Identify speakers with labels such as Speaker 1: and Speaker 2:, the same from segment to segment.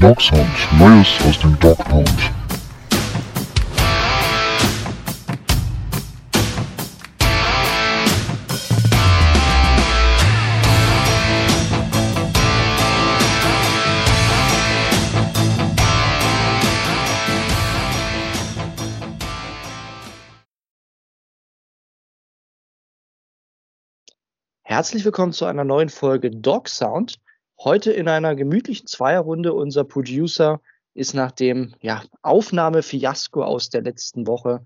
Speaker 1: Dog Neues aus dem Dog.
Speaker 2: Herzlich willkommen zu einer neuen Folge Dog Sound. Heute in einer gemütlichen Zweierrunde. Unser Producer ist nach dem ja, Aufnahmefiasko aus der letzten Woche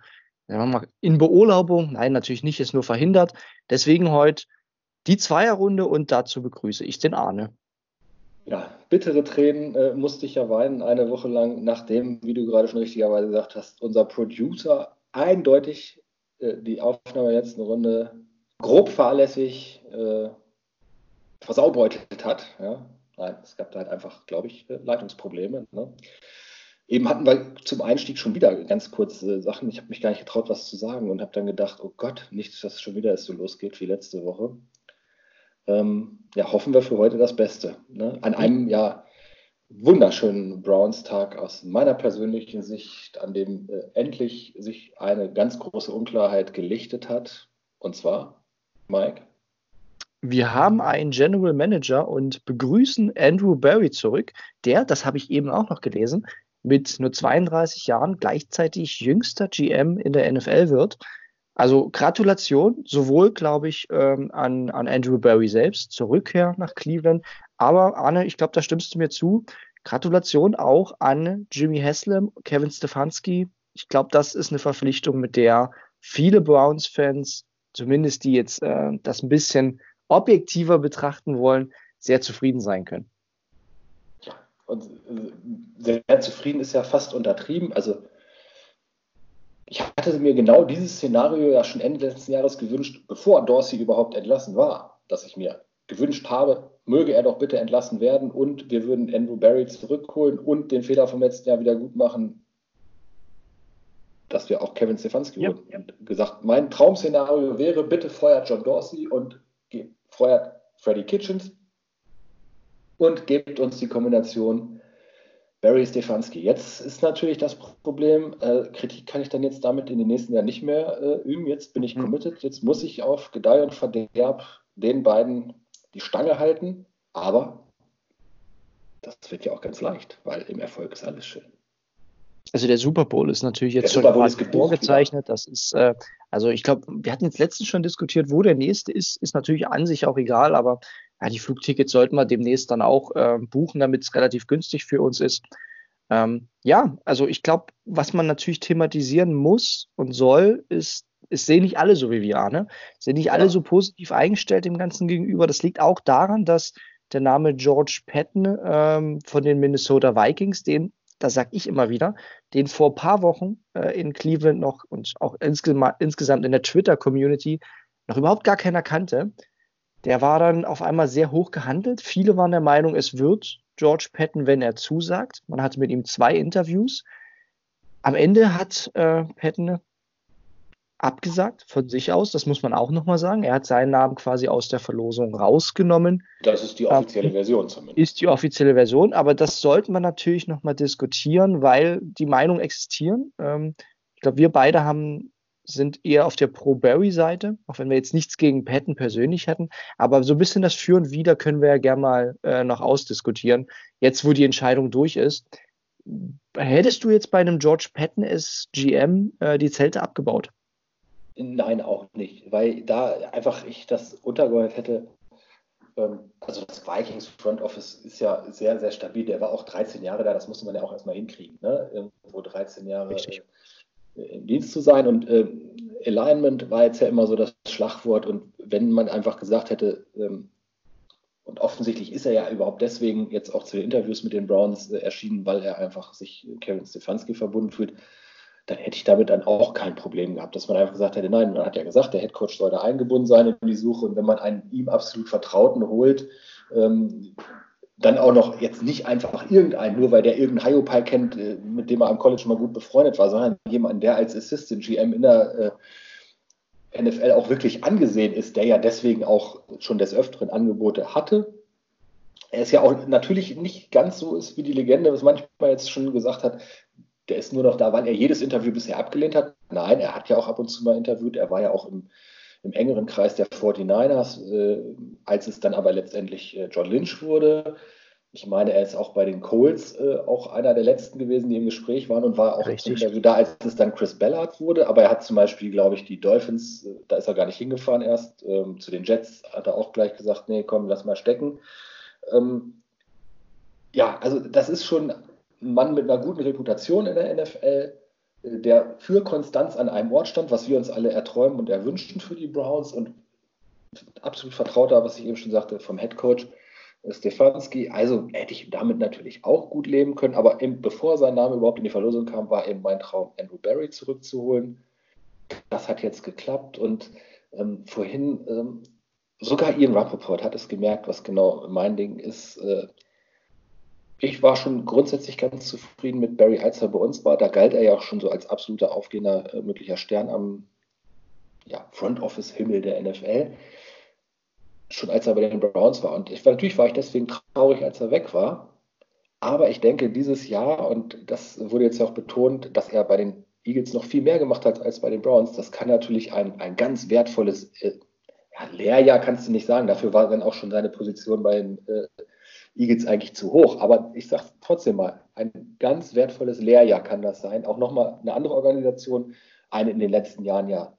Speaker 2: in Beurlaubung. Nein, natürlich nicht, ist nur verhindert. Deswegen heute die Zweierrunde und dazu begrüße ich den Arne.
Speaker 3: Ja, bittere Tränen äh, musste ich ja weinen, eine Woche lang, nachdem, wie du gerade schon richtigerweise gesagt hast, unser Producer eindeutig äh, die Aufnahme der letzten Runde grob fahrlässig äh, versaubeutelt hat. Ja? Nein, es gab da halt einfach, glaube ich, äh, Leitungsprobleme. Ne? Eben hatten wir zum Einstieg schon wieder ganz kurze Sachen. Ich habe mich gar nicht getraut, was zu sagen und habe dann gedacht, oh Gott, nicht, dass es schon wieder so losgeht wie letzte Woche. Ähm, ja, hoffen wir für heute das Beste. Ne? An einem ja wunderschönen Browns-Tag aus meiner persönlichen Sicht, an dem äh, endlich sich eine ganz große Unklarheit gelichtet hat. Und zwar, Mike.
Speaker 2: Wir haben einen General Manager und begrüßen Andrew Barry zurück, der, das habe ich eben auch noch gelesen, mit nur 32 Jahren gleichzeitig jüngster GM in der NFL wird. Also Gratulation, sowohl, glaube ich, ähm, an, an Andrew Barry selbst zur Rückkehr nach Cleveland, aber Arne, ich glaube, da stimmst du mir zu. Gratulation auch an Jimmy Haslam, Kevin Stefanski. Ich glaube, das ist eine Verpflichtung, mit der viele Browns-Fans, zumindest die jetzt äh, das ein bisschen objektiver betrachten wollen, sehr zufrieden sein können.
Speaker 3: Und äh, sehr zufrieden ist ja fast untertrieben. Also ich hatte mir genau dieses Szenario ja schon Ende letzten Jahres gewünscht, bevor Dorsey überhaupt entlassen war, dass ich mir gewünscht habe, möge er doch bitte entlassen werden und wir würden Andrew Barry zurückholen und den Fehler vom letzten Jahr wieder gut machen, dass wir auch Kevin Stefanski ja, ja. gesagt, mein Traumszenario wäre, bitte feuert John Dorsey und feuert Freddy Kitchens und gibt uns die Kombination Barry Stefanski. Jetzt ist natürlich das Problem, äh, Kritik kann ich dann jetzt damit in den nächsten Jahren nicht mehr äh, üben. Jetzt bin ich hm. committed, jetzt muss ich auf Gedeih und Verderb den beiden die Stange halten, aber das wird ja auch ganz leicht, weil im Erfolg ist alles schön.
Speaker 2: Also der Super Bowl ist natürlich jetzt schon vorgezeichnet. Das ist, äh, also ich glaube, wir hatten jetzt letztens schon diskutiert, wo der nächste ist, ist natürlich an sich auch egal, aber ja, die Flugtickets sollten wir demnächst dann auch äh, buchen, damit es relativ günstig für uns ist. Ähm, ja, also ich glaube, was man natürlich thematisieren muss und soll, ist, es sehen nicht alle so wie wir, ne? Sind nicht alle ja. so positiv eingestellt dem Ganzen gegenüber. Das liegt auch daran, dass der Name George Patton ähm, von den Minnesota Vikings, den das sage ich immer wieder, den vor ein paar Wochen äh, in Cleveland noch und auch insgesamt, in der Twitter-Community noch überhaupt gar keiner kannte. Der war dann auf einmal sehr hoch gehandelt. Viele waren der Meinung, es wird George Patton, wenn er zusagt. Man hatte mit ihm zwei Interviews. Am Ende hat äh, Patton abgesagt von sich aus. Das muss man auch nochmal sagen. Er hat seinen Namen quasi aus der Verlosung rausgenommen.
Speaker 3: Das ist die offizielle ähm, Version
Speaker 2: zumindest. Ist die offizielle Version, aber das sollte man natürlich nochmal diskutieren, weil die Meinungen existieren. Ähm, ich glaube, wir beide haben, sind eher auf der Pro-Barry-Seite, auch wenn wir jetzt nichts gegen Patton persönlich hätten. Aber so ein bisschen das Für und Wider können wir ja gerne mal äh, noch ausdiskutieren, jetzt wo die Entscheidung durch ist. Hättest du jetzt bei einem George Patton als GM äh, die Zelte abgebaut?
Speaker 3: Nein, auch nicht, weil da einfach ich das untergeordnet hätte. Ähm, also das Vikings Front Office ist ja sehr, sehr stabil. Der war auch 13 Jahre da, das musste man ja auch erstmal hinkriegen, ne? irgendwo 13 Jahre Richtig. Äh, im Dienst zu sein. Und äh, Alignment war jetzt ja immer so das Schlagwort. Und wenn man einfach gesagt hätte, ähm, und offensichtlich ist er ja überhaupt deswegen jetzt auch zu den Interviews mit den Browns äh, erschienen, weil er einfach sich Kevin Stefanski verbunden fühlt dann hätte ich damit dann auch kein Problem gehabt, dass man einfach gesagt hätte, nein, man hat ja gesagt, der Headcoach soll da eingebunden sein in die Suche und wenn man einen ihm absolut Vertrauten holt, ähm, dann auch noch jetzt nicht einfach irgendeinen, nur weil der irgendeinen Hiopai kennt, äh, mit dem er am College mal gut befreundet war, sondern jemanden, der als Assistant GM in der äh, NFL auch wirklich angesehen ist, der ja deswegen auch schon des Öfteren Angebote hatte. er ist ja auch natürlich nicht ganz so ist wie die Legende, was manchmal jetzt schon gesagt hat, der ist nur noch da, weil er jedes Interview bisher abgelehnt hat. Nein, er hat ja auch ab und zu mal interviewt. Er war ja auch im, im engeren Kreis der 49ers, äh, als es dann aber letztendlich äh, John Lynch wurde. Ich meine, er ist auch bei den Coles äh, auch einer der letzten gewesen, die im Gespräch waren und war auch Richtig. im Interview da, als es dann Chris Ballard wurde. Aber er hat zum Beispiel, glaube ich, die Dolphins, äh, da ist er gar nicht hingefahren erst. Ähm, zu den Jets hat er auch gleich gesagt, nee, komm, lass mal stecken. Ähm, ja, also das ist schon Mann mit einer guten Reputation in der NFL, äh, der für Konstanz an einem Ort stand, was wir uns alle erträumen und erwünschten für die Browns und absolut vertrauter, was ich eben schon sagte, vom Head Coach Stefanski. Also hätte ich damit natürlich auch gut leben können, aber eben, bevor sein Name überhaupt in die Verlosung kam, war eben mein Traum, Andrew Barry zurückzuholen. Das hat jetzt geklappt und ähm, vorhin ähm, sogar Ian Rappaport hat es gemerkt, was genau mein Ding ist. Äh, ich war schon grundsätzlich ganz zufrieden mit Barry, als er bei uns war. Da galt er ja auch schon so als absoluter aufgehender äh, möglicher Stern am ja, Front Office Himmel der NFL schon als er bei den Browns war. Und ich, natürlich war ich deswegen traurig, als er weg war. Aber ich denke, dieses Jahr, und das wurde jetzt ja auch betont, dass er bei den Eagles noch viel mehr gemacht hat als bei den Browns, das kann natürlich ein, ein ganz wertvolles äh, ja, Lehrjahr, kannst du nicht sagen. Dafür war dann auch schon seine Position bei den äh, Eagles eigentlich zu hoch. Aber ich sage trotzdem mal, ein ganz wertvolles Lehrjahr kann das sein. Auch nochmal eine andere Organisation, eine in den letzten Jahren ja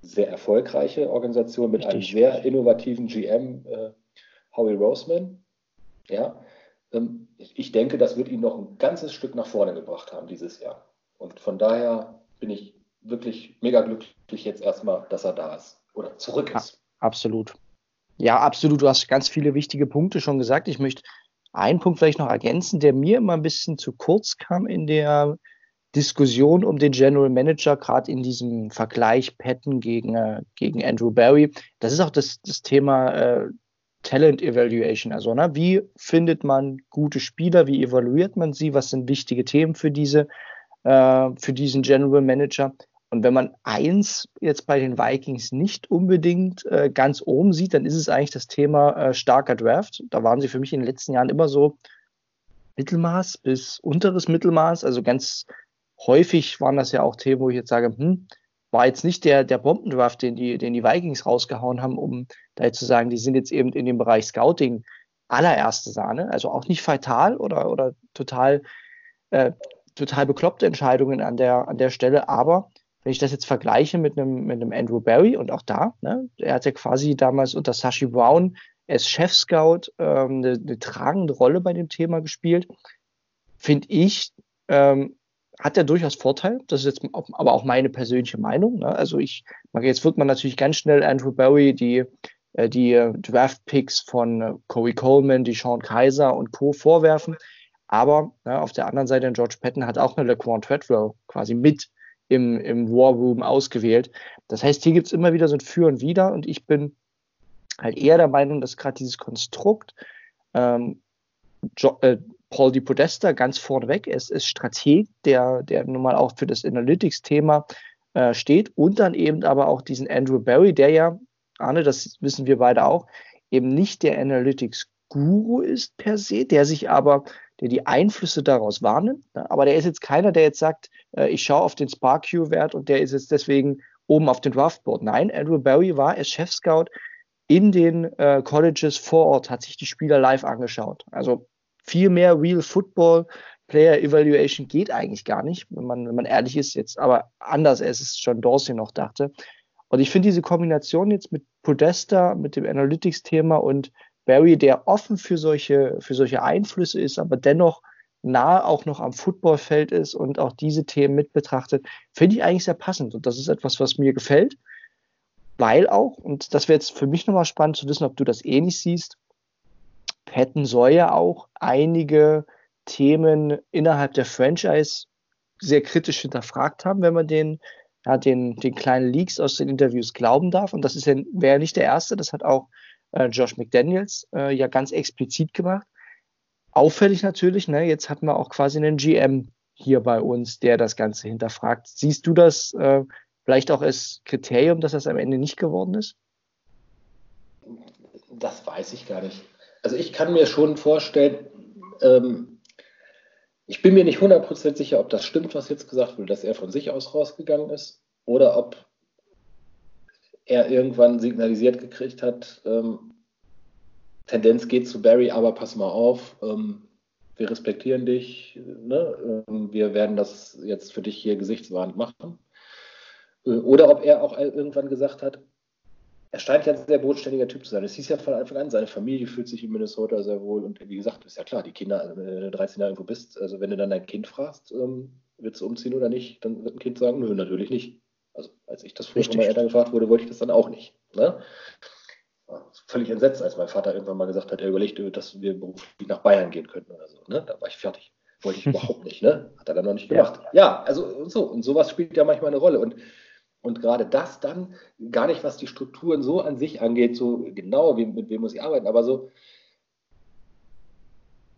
Speaker 3: sehr erfolgreiche Organisation mit Richtig. einem sehr innovativen GM, äh, Howie Roseman. Ja, ähm, ich denke, das wird ihn noch ein ganzes Stück nach vorne gebracht haben dieses Jahr. Und von daher bin ich wirklich mega glücklich jetzt erstmal, dass er da ist oder zurück ist.
Speaker 2: Ja, absolut. Ja, absolut. Du hast ganz viele wichtige Punkte schon gesagt. Ich möchte einen Punkt vielleicht noch ergänzen, der mir immer ein bisschen zu kurz kam in der Diskussion um den General Manager, gerade in diesem Vergleich Patton gegen, äh, gegen Andrew Barry. Das ist auch das, das Thema äh, Talent Evaluation. Also, ne, wie findet man gute Spieler? Wie evaluiert man sie? Was sind wichtige Themen für diese, äh, für diesen General Manager? Und wenn man eins jetzt bei den Vikings nicht unbedingt äh, ganz oben sieht, dann ist es eigentlich das Thema äh, starker Draft. Da waren sie für mich in den letzten Jahren immer so Mittelmaß bis unteres Mittelmaß, also ganz häufig waren das ja auch Themen, wo ich jetzt sage, hm, war jetzt nicht der, der Bombendraft, den die, den die Vikings rausgehauen haben, um da jetzt zu sagen, die sind jetzt eben in dem Bereich Scouting allererste Sahne, also auch nicht fatal oder, oder total, äh, total bekloppte Entscheidungen an der, an der Stelle, aber wenn ich das jetzt vergleiche mit einem, mit einem Andrew Barry und auch da, ne, er hat ja quasi damals unter Sashi Brown als Chef-Scout ähm, eine, eine tragende Rolle bei dem Thema gespielt, finde ich, ähm, hat er durchaus Vorteil. Das ist jetzt aber auch meine persönliche Meinung. Ne? Also ich, jetzt wird man natürlich ganz schnell Andrew Barry die, äh, die äh, Draft-Picks von äh, Corey Coleman, die Sean Kaiser und Co. vorwerfen. Aber ne, auf der anderen Seite, George Patton hat auch eine Laquan Treadwell quasi mit im, im War Room ausgewählt. Das heißt, hier gibt es immer wieder so ein Für und Wider und ich bin halt eher der Meinung, dass gerade dieses Konstrukt ähm, jo äh, Paul Di Podesta ganz vorneweg. Es ist Strateg, der, der nun mal auch für das Analytics-Thema äh, steht und dann eben aber auch diesen Andrew Barry, der ja, Arne, das wissen wir beide auch, eben nicht der Analytics-Guru ist per se, der sich aber, der die Einflüsse daraus wahrnimmt. Ne? Aber der ist jetzt keiner, der jetzt sagt, äh, ich schaue auf den Spark-Q-Wert und der ist jetzt deswegen oben auf dem Draftboard. Nein, Andrew Barry war als Chef-Scout in den äh, Colleges vor Ort, hat sich die Spieler live angeschaut. Also viel mehr Real Football Player Evaluation geht eigentlich gar nicht, wenn man, wenn man ehrlich ist jetzt, aber anders als es John Dorsey noch dachte. Und ich finde diese Kombination jetzt mit Podesta, mit dem Analytics-Thema und Barry, der offen für solche, für solche Einflüsse ist, aber dennoch nah auch noch am Footballfeld ist und auch diese Themen mit betrachtet, finde ich eigentlich sehr passend. Und das ist etwas, was mir gefällt, weil auch, und das wäre jetzt für mich nochmal spannend zu wissen, ob du das ähnlich siehst, Patton soll ja auch einige Themen innerhalb der Franchise sehr kritisch hinterfragt haben, wenn man den, ja, den, den kleinen Leaks aus den Interviews glauben darf. Und das ist ja, wäre nicht der erste, das hat auch äh, Josh McDaniels äh, ja ganz explizit gemacht. Auffällig natürlich, ne, jetzt hatten wir auch quasi einen GM hier bei uns, der das Ganze hinterfragt. Siehst du das äh, vielleicht auch als Kriterium, dass das am Ende nicht geworden ist?
Speaker 3: Das weiß ich gar nicht. Also ich kann mir schon vorstellen, ähm, ich bin mir nicht 100% sicher, ob das stimmt, was jetzt gesagt wurde, dass er von sich aus rausgegangen ist oder ob er irgendwann signalisiert gekriegt hat, ähm, Tendenz geht zu Barry, aber pass mal auf, ähm, wir respektieren dich, ne? Ähm, wir werden das jetzt für dich hier gesichtswahrend machen. Äh, oder ob er auch irgendwann gesagt hat, er scheint ja ein sehr bodenständiger Typ zu sein. Es hieß ja von Anfang an, seine Familie fühlt sich in Minnesota sehr wohl. Und wie gesagt, ist ja klar, die Kinder, wenn du 13 Jahre irgendwo bist, also wenn du dann dein Kind fragst, ähm, willst du umziehen oder nicht, dann wird ein Kind sagen, nö, natürlich nicht. Also als ich das früher von meinen Eltern gefragt wurde, wollte ich das dann auch nicht. Ne? völlig entsetzt, als mein Vater irgendwann mal gesagt hat, er überlegte, dass wir beruflich nach Bayern gehen könnten oder so. Ne? Da war ich fertig. Wollte ich überhaupt nicht, ne? Hat er dann noch nicht gemacht. Ja, ja also so. Und sowas spielt ja manchmal eine Rolle. Und, und gerade das dann, gar nicht, was die Strukturen so an sich angeht, so genau, wie, mit wem muss ich arbeiten, aber so,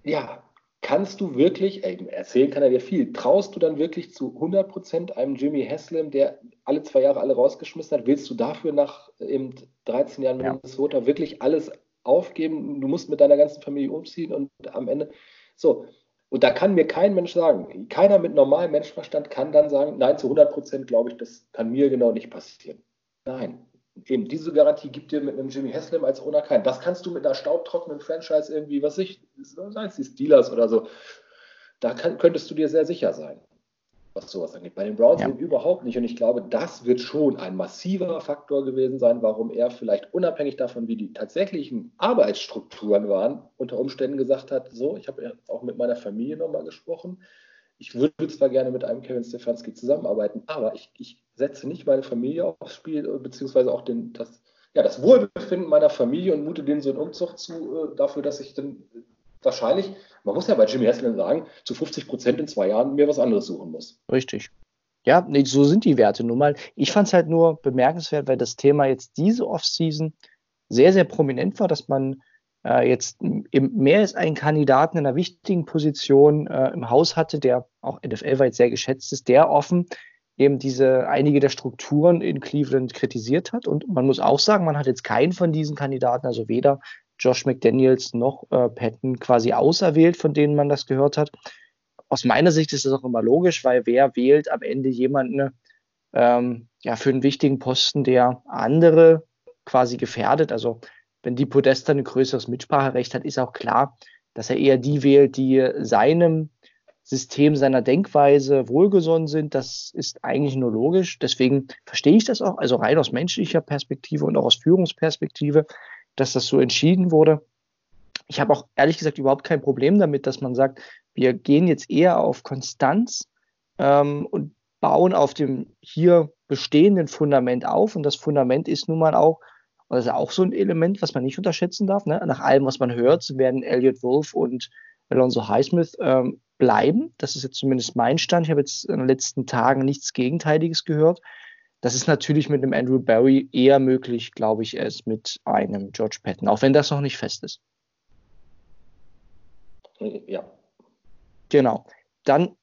Speaker 3: ja, kannst du wirklich, ey, erzählen kann er dir viel, traust du dann wirklich zu 100% einem Jimmy Haslam, der alle zwei Jahre alle rausgeschmissen hat, willst du dafür nach eben 13 Jahren ja. Minnesota wirklich alles aufgeben? Du musst mit deiner ganzen Familie umziehen und am Ende, so. Und da kann mir kein Mensch sagen, keiner mit normalem Menschenverstand kann dann sagen, nein, zu 100% glaube ich, das kann mir genau nicht passieren. Nein, eben diese Garantie gibt dir mit einem Jimmy Haslam als Owner keinen. Das kannst du mit einer staubtrockenen Franchise irgendwie, was ich, sei es die Steelers oder so, da kann, könntest du dir sehr sicher sein, was sowas angeht. Bei den Browns ja. überhaupt nicht. Und ich glaube, das wird schon ein massiver Faktor gewesen sein, warum er vielleicht unabhängig davon, wie die tatsächlichen Arbeitsstrukturen waren, unter Umständen gesagt hat, so, ich habe auch mit meiner Familie nochmal gesprochen ich würde zwar gerne mit einem Kevin Stefanski zusammenarbeiten, aber ich, ich setze nicht meine Familie aufs Spiel, beziehungsweise auch den, das, ja, das Wohlbefinden meiner Familie und mute denen so einen Umzug zu, äh, dafür, dass ich dann wahrscheinlich, man muss ja bei Jimmy Haslam sagen, zu 50 Prozent in zwei Jahren mir was anderes suchen muss.
Speaker 2: Richtig. Ja, nee, so sind die Werte nun mal. Ich fand es halt nur bemerkenswert, weil das Thema jetzt diese Offseason sehr, sehr prominent war, dass man äh, jetzt mehr als einen Kandidaten in einer wichtigen Position äh, im Haus hatte, der auch NFL-weit sehr geschätzt ist, der offen eben diese einige der Strukturen in Cleveland kritisiert hat. Und man muss auch sagen, man hat jetzt keinen von diesen Kandidaten, also weder Josh McDaniels noch äh, Patton quasi auserwählt, von denen man das gehört hat. Aus meiner Sicht ist das auch immer logisch, weil wer wählt am Ende jemanden ähm, ja, für einen wichtigen Posten, der andere quasi gefährdet. Also wenn die Podesta ein größeres Mitspracherecht hat, ist auch klar, dass er eher die wählt, die seinem System, seiner Denkweise wohlgesonnen sind. Das ist eigentlich nur logisch. Deswegen verstehe ich das auch, also rein aus menschlicher Perspektive und auch aus Führungsperspektive, dass das so entschieden wurde. Ich habe auch ehrlich gesagt überhaupt kein Problem damit, dass man sagt, wir gehen jetzt eher auf Konstanz ähm, und bauen auf dem hier bestehenden Fundament auf. Und das Fundament ist nun mal auch, und das ist auch so ein Element, was man nicht unterschätzen darf. Ne? Nach allem, was man hört, werden Elliot Wolf und Alonso Highsmith ähm, bleiben. Das ist jetzt zumindest mein Stand. Ich habe jetzt in den letzten Tagen nichts Gegenteiliges gehört. Das ist natürlich mit einem Andrew Barry eher möglich, glaube ich, als mit einem George Patton, auch wenn das noch nicht fest ist.
Speaker 3: Ja.
Speaker 2: Genau. Dann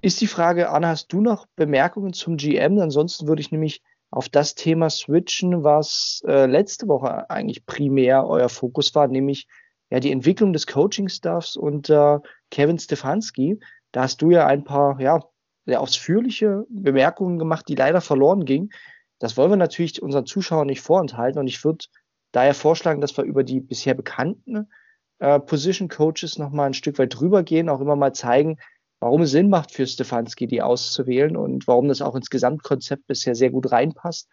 Speaker 2: ist die Frage, Anna, hast du noch Bemerkungen zum GM? Ansonsten würde ich nämlich auf das Thema switchen, was äh, letzte Woche eigentlich primär euer Fokus war, nämlich ja die Entwicklung des Coaching-Staffs unter Kevin Stefanski. Da hast du ja ein paar ja, sehr ausführliche Bemerkungen gemacht, die leider verloren gingen. Das wollen wir natürlich unseren Zuschauern nicht vorenthalten und ich würde daher vorschlagen, dass wir über die bisher bekannten äh, Position Coaches nochmal ein Stück weit drüber gehen, auch immer mal zeigen, warum es Sinn macht für Stefanski, die auszuwählen und warum das auch ins Gesamtkonzept bisher sehr gut reinpasst.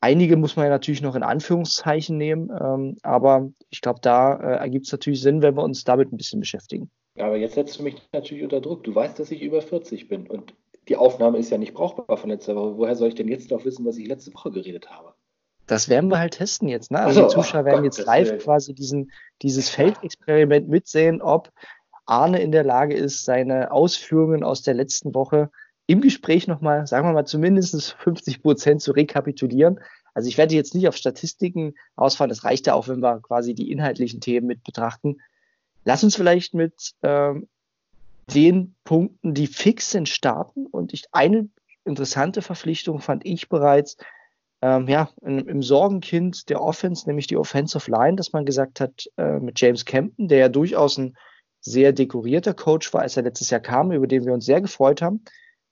Speaker 2: Einige muss man ja natürlich noch in Anführungszeichen nehmen, ähm, aber ich glaube, da äh, ergibt es natürlich Sinn, wenn wir uns damit ein bisschen beschäftigen.
Speaker 3: Aber jetzt setzt du mich natürlich unter Druck. Du weißt, dass ich über 40 bin und die Aufnahme ist ja nicht brauchbar von letzter Woche. Woher soll ich denn jetzt noch wissen, was ich letzte Woche geredet habe?
Speaker 2: Das werden wir halt testen jetzt. Ne? Also, also die Zuschauer werden Gott, jetzt live quasi diesen, dieses Feldexperiment mitsehen, ob Arne in der Lage ist, seine Ausführungen aus der letzten Woche im Gespräch nochmal, sagen wir mal, zumindest 50 Prozent zu rekapitulieren. Also ich werde jetzt nicht auf Statistiken ausfahren, das reicht ja auch, wenn wir quasi die inhaltlichen Themen mit betrachten. Lass uns vielleicht mit ähm, den Punkten, die fix sind, starten. Und ich, eine interessante Verpflichtung fand ich bereits, ähm, ja, im, im, Sorgenkind der Offense, nämlich die Offensive Line, dass man gesagt hat, äh, mit James Campton, der ja durchaus ein sehr dekorierter Coach war, als er letztes Jahr kam, über den wir uns sehr gefreut haben,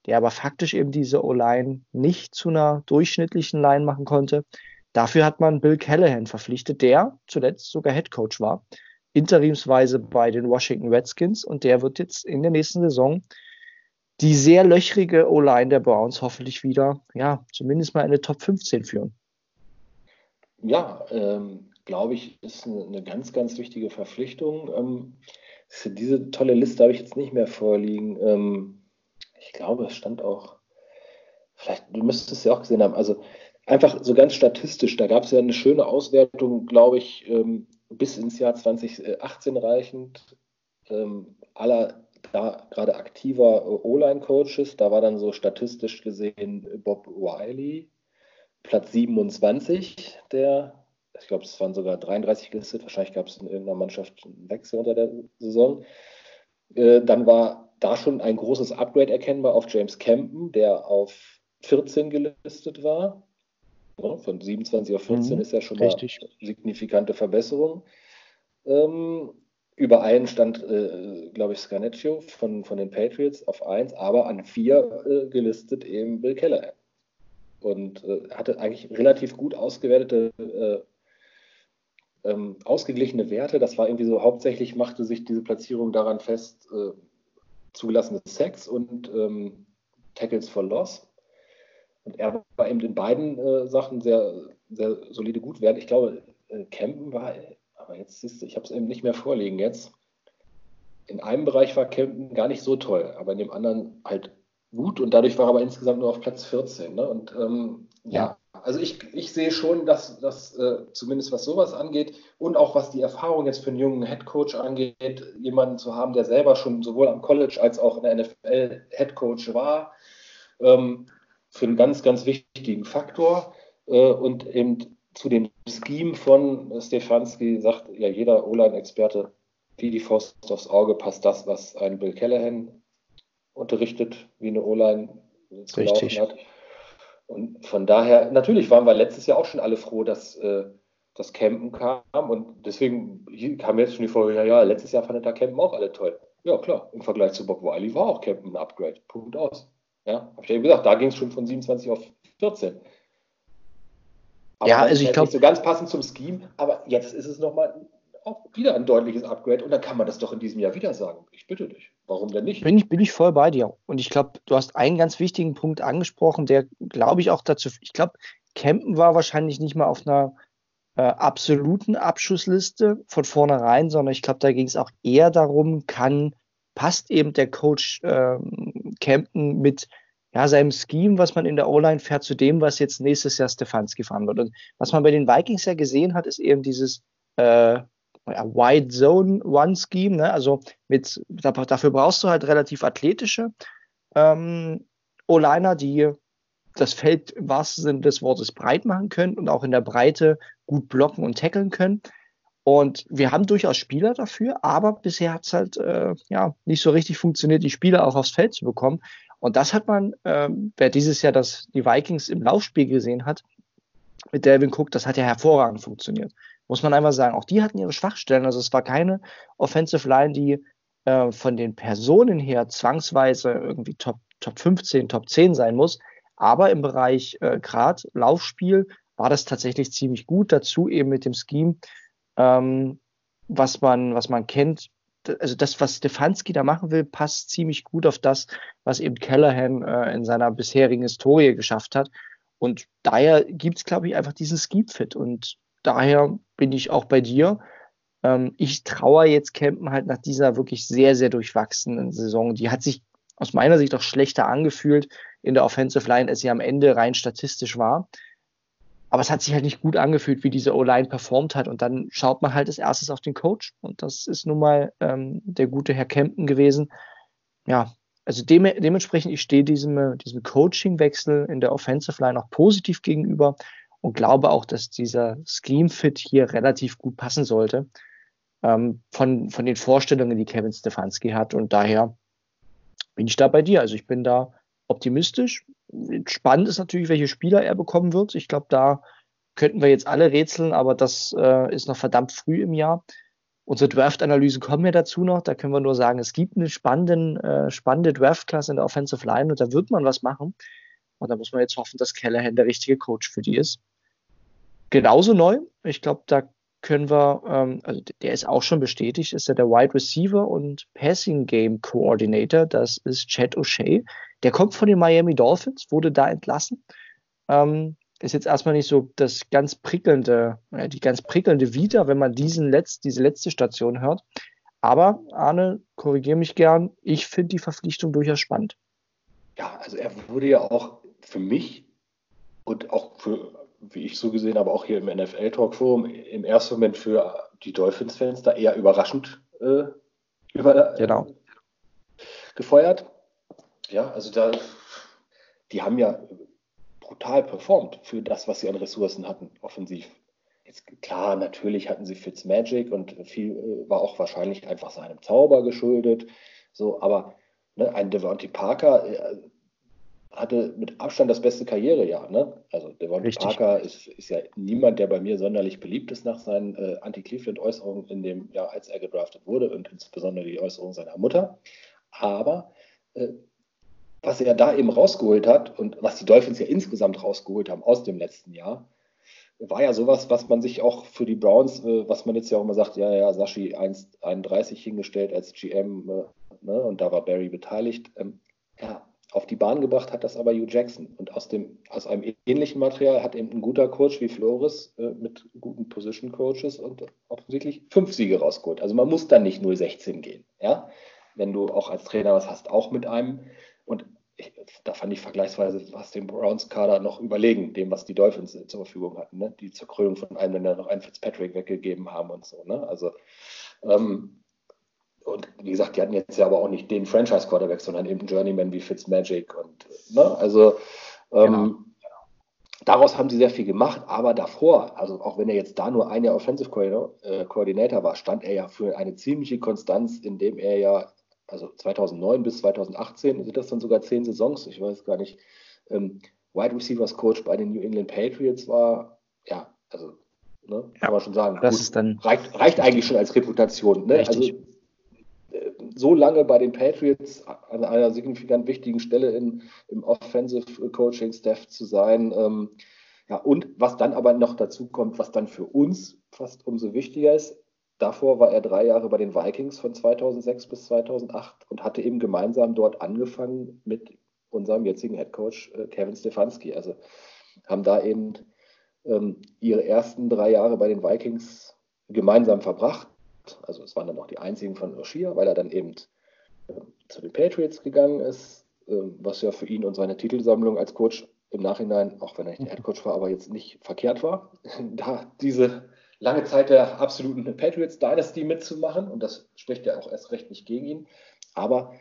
Speaker 2: der aber faktisch eben diese O-Line nicht zu einer durchschnittlichen Line machen konnte. Dafür hat man Bill Callahan verpflichtet, der zuletzt sogar Head Coach war, interimsweise bei den Washington Redskins und der wird jetzt in der nächsten Saison die sehr löchrige O-Line der Browns hoffentlich wieder, ja, zumindest mal in eine Top 15 führen.
Speaker 3: Ja, ähm, glaube ich, ist eine, ganz, ganz wichtige Verpflichtung. Ähm, diese tolle Liste habe ich jetzt nicht mehr vorliegen. Ähm, ich glaube, es stand auch, vielleicht, du müsstest es ja auch gesehen haben, also einfach so ganz statistisch, da gab es ja eine schöne Auswertung, glaube ich, ähm, bis ins Jahr 2018 reichend, ähm, aller da gerade aktiver O-Line-Coaches. Da war dann so statistisch gesehen Bob Wiley, Platz 27 der, ich glaube, es waren sogar 33 gelistet, wahrscheinlich gab es in irgendeiner Mannschaft einen Wechsel unter der Saison. Äh, dann war da schon ein großes Upgrade erkennbar auf James Campen, der auf 14 gelistet war. Ja, von 27 auf 14 mhm, ist ja schon mal eine signifikante Verbesserung. Ähm, über einen stand, äh, glaube ich, Scarnecchio von, von den Patriots auf 1, aber an 4 äh, gelistet eben Bill Keller. Und hatte eigentlich relativ gut ausgewertete, ähm, ausgeglichene Werte. Das war irgendwie so, hauptsächlich machte sich diese Platzierung daran fest, äh, zugelassene Sex und ähm, Tackles for Loss. Und er war eben in beiden äh, Sachen sehr, sehr solide gut wert. Ich glaube, Campen war aber jetzt siehst du, ich habe es eben nicht mehr vorliegen jetzt. In einem Bereich war Kempten gar nicht so toll, aber in dem anderen halt gut und dadurch war er aber insgesamt nur auf Platz 14. Ne? Und ähm, ja. ja. Also ich, ich sehe schon, dass, dass äh, zumindest was sowas angeht und auch was die Erfahrung jetzt für einen jungen Headcoach angeht, jemanden zu haben, der selber schon sowohl am College als auch in der NFL Headcoach war, ähm, für einen ganz, ganz wichtigen Faktor. Äh, und eben zu dem Scheme von Stefanski sagt ja jeder O-Line-Experte, wie die Faust aufs Auge passt das, was ein Bill Callahan unterrichtet, wie eine O-Line zu Richtig. laufen hat. Und von daher, natürlich waren wir letztes Jahr auch schon alle froh, dass äh, das Campen kam und deswegen kam jetzt schon die Folge, ja, ja, letztes Jahr fand der Campen auch alle toll. Ja, klar, im Vergleich zu Bob Wiley war auch Campen ein Upgrade. Punkt aus. Ja, habe ich ja eben gesagt, da ging es schon von 27 auf 14. Aber ja, also ich glaube. Nicht so ganz passend zum Scheme, aber jetzt ist es nochmal auch wieder ein deutliches Upgrade und dann kann man das doch in diesem Jahr wieder sagen. Ich bitte dich. Warum denn nicht?
Speaker 2: Bin ich, bin ich voll bei dir. Und ich glaube, du hast einen ganz wichtigen Punkt angesprochen, der, glaube ich, auch dazu, ich glaube, Campen war wahrscheinlich nicht mal auf einer äh, absoluten Abschussliste von vornherein, sondern ich glaube, da ging es auch eher darum, kann, passt eben der Coach äh, Campen mit ja, seinem Scheme, was man in der O-Line fährt, zu dem, was jetzt nächstes Jahr Stefanski fahren wird. Und was man bei den Vikings ja gesehen hat, ist eben dieses äh, Wide Zone One Scheme. Ne? Also mit, dafür brauchst du halt relativ athletische ähm, O-Liner, die das Feld im wahrsten Sinne des Wortes breit machen können und auch in der Breite gut blocken und tackeln können. Und wir haben durchaus Spieler dafür, aber bisher hat es halt äh, ja nicht so richtig funktioniert, die Spieler auch aufs Feld zu bekommen. Und das hat man, ähm, wer dieses Jahr das, die Vikings im Laufspiel gesehen hat, mit Delvin Cook, das hat ja hervorragend funktioniert. Muss man einfach sagen. Auch die hatten ihre Schwachstellen. Also es war keine Offensive Line, die äh, von den Personen her zwangsweise irgendwie Top, Top 15, Top 10 sein muss. Aber im Bereich äh, Grad Laufspiel war das tatsächlich ziemlich gut. Dazu eben mit dem Scheme, ähm, was man, was man kennt, also das, was Stefanski da machen will, passt ziemlich gut auf das, was eben Callahan äh, in seiner bisherigen Historie geschafft hat. Und daher gibt es, glaube ich, einfach diesen Skip-Fit. Und daher bin ich auch bei dir. Ähm, ich traue jetzt Campen halt nach dieser wirklich sehr, sehr durchwachsenen Saison. Die hat sich aus meiner Sicht auch schlechter angefühlt in der Offensive Line, als sie am Ende rein statistisch war. Aber es hat sich halt nicht gut angefühlt, wie diese O-Line performt hat. Und dann schaut man halt als erstes auf den Coach. Und das ist nun mal ähm, der gute Herr Kempen gewesen. Ja, also dem, dementsprechend, ich stehe diesem, diesem Coaching-Wechsel in der Offensive Line auch positiv gegenüber und glaube auch, dass dieser Scheme-Fit hier relativ gut passen sollte. Ähm, von, von den Vorstellungen, die Kevin Stefanski hat. Und daher bin ich da bei dir. Also ich bin da optimistisch spannend ist natürlich, welche Spieler er bekommen wird. Ich glaube, da könnten wir jetzt alle rätseln, aber das äh, ist noch verdammt früh im Jahr. Unsere Draft-Analysen kommen ja dazu noch. Da können wir nur sagen, es gibt eine spannenden, äh, spannende Draft-Klasse in der Offensive Line und da wird man was machen. Und da muss man jetzt hoffen, dass Callahan der richtige Coach für die ist. Genauso neu. Ich glaube, da können wir, ähm, also der ist auch schon bestätigt, ist er der Wide Receiver und Passing Game Coordinator. Das ist Chad O'Shea. Der kommt von den Miami Dolphins, wurde da entlassen. Ähm, ist jetzt erstmal nicht so das ganz prickelnde, äh, die ganz prickelnde Vita, wenn man diesen Letz-, diese letzte Station hört. Aber Arne, korrigiere mich gern, ich finde die Verpflichtung durchaus spannend.
Speaker 3: Ja, also er wurde ja auch für mich und auch für, wie ich so gesehen habe, auch hier im NFL-Talk-Forum im ersten Moment für die Dolphins-Fans da eher überraschend äh, über, genau. gefeuert. Ja, also da, die haben ja brutal performt für das, was sie an Ressourcen hatten, offensiv. Jetzt, klar, natürlich hatten sie Fitzmagic und viel äh, war auch wahrscheinlich einfach seinem Zauber geschuldet. So, aber ne, ein Devontae Parker äh, hatte mit Abstand das beste Karrierejahr. Ne? Also Devontae Parker ist, ist, ja niemand, der bei mir sonderlich beliebt ist nach seinen äh, Anti-Cleveland-Äußerungen in dem Jahr, als er gedraftet wurde und insbesondere die Äußerungen seiner Mutter. Aber äh, was er da eben rausgeholt hat und was die Dolphins ja insgesamt rausgeholt haben aus dem letzten Jahr, war ja sowas, was man sich auch für die Browns, äh, was man jetzt ja auch immer sagt, ja, ja, Sashi 1,31 hingestellt als GM äh, ne, und da war Barry beteiligt. Ähm, ja, auf die Bahn gebracht hat das aber Hugh Jackson. Und aus, dem, aus einem ähnlichen Material hat eben ein guter Coach wie Flores äh, mit guten Position Coaches und offensichtlich fünf Siege rausgeholt. Also man muss dann nicht 0-16 gehen. Ja? Wenn du auch als Trainer was hast, auch mit einem und ich, da fand ich vergleichsweise was den Browns-Kader noch überlegen, dem, was die Dolphins zur Verfügung hatten. Ne? Die zur Krönung von einem, wenn noch einen Fitzpatrick weggegeben haben und so. Ne? Also, ähm, und wie gesagt, die hatten jetzt ja aber auch nicht den Franchise-Quarterback, sondern eben Journeyman wie Fitzmagic. Und, ne? Also, ähm, genau. Daraus haben sie sehr viel gemacht, aber davor, also auch wenn er jetzt da nur ein Jahr Offensive Coordinator äh, war, stand er ja für eine ziemliche Konstanz, indem er ja also 2009 bis 2018 sind das dann sogar zehn Saisons, ich weiß gar nicht, ähm, Wide Receivers Coach bei den New England Patriots war, ja, also ne, ja, kann man schon sagen,
Speaker 2: das gut, ist dann
Speaker 3: reicht, reicht eigentlich schon als Reputation. Ne? Also so lange bei den Patriots an einer signifikant wichtigen Stelle in, im Offensive Coaching Staff zu sein. Ähm, ja, und was dann aber noch dazu kommt, was dann für uns fast umso wichtiger ist, Davor war er drei Jahre bei den Vikings von 2006 bis 2008 und hatte eben gemeinsam dort angefangen mit unserem jetzigen Head Coach äh, Kevin Stefanski. Also haben da eben ähm, ihre ersten drei Jahre bei den Vikings gemeinsam verbracht. Also es waren dann auch die einzigen von Oshia, weil er dann eben äh, zu den Patriots gegangen ist, äh, was ja für ihn und seine Titelsammlung als Coach im Nachhinein, auch wenn er nicht der Head Coach war, aber jetzt nicht verkehrt war, da diese lange Zeit der absoluten Patriots Dynasty mitzumachen und das spricht ja auch erst recht nicht gegen ihn. Aber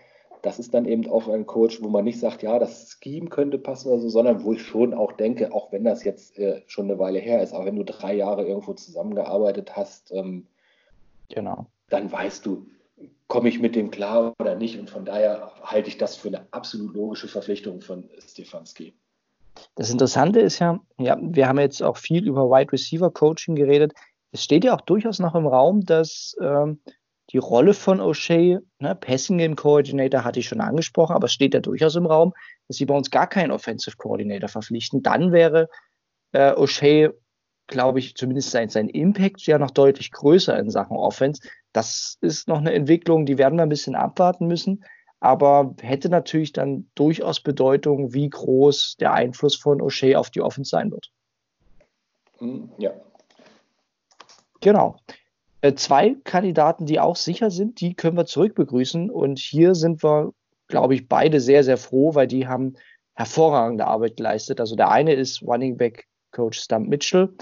Speaker 3: das ist dann eben auch ein Coach, wo man nicht sagt, ja, das Scheme könnte passen oder so, sondern wo ich schon auch denke, auch wenn das jetzt äh, schon eine Weile her ist, aber wenn du drei Jahre irgendwo zusammengearbeitet hast, ähm, genau. dann weißt du, komme ich mit dem klar oder nicht. Und von daher halte ich das für eine absolut logische Verpflichtung von Stefanski.
Speaker 2: Das Interessante ist ja, ja, wir haben jetzt auch viel über Wide Receiver Coaching geredet es steht ja auch durchaus noch im Raum, dass ähm, die Rolle von O'Shea, ne, Passing Game Coordinator hatte ich schon angesprochen, aber es steht ja durchaus im Raum, dass sie bei uns gar keinen Offensive Coordinator verpflichten. Dann wäre äh, O'Shea, glaube ich, zumindest sein, sein Impact ja noch deutlich größer in Sachen Offense. Das ist noch eine Entwicklung, die werden wir ein bisschen abwarten müssen, aber hätte natürlich dann durchaus Bedeutung, wie groß der Einfluss von O'Shea auf die Offense sein wird.
Speaker 3: Hm, ja,
Speaker 2: Genau. Äh, zwei Kandidaten, die auch sicher sind, die können wir zurückbegrüßen. Und hier sind wir, glaube ich, beide sehr, sehr froh, weil die haben hervorragende Arbeit geleistet. Also der eine ist Running Back Coach Stump Mitchell.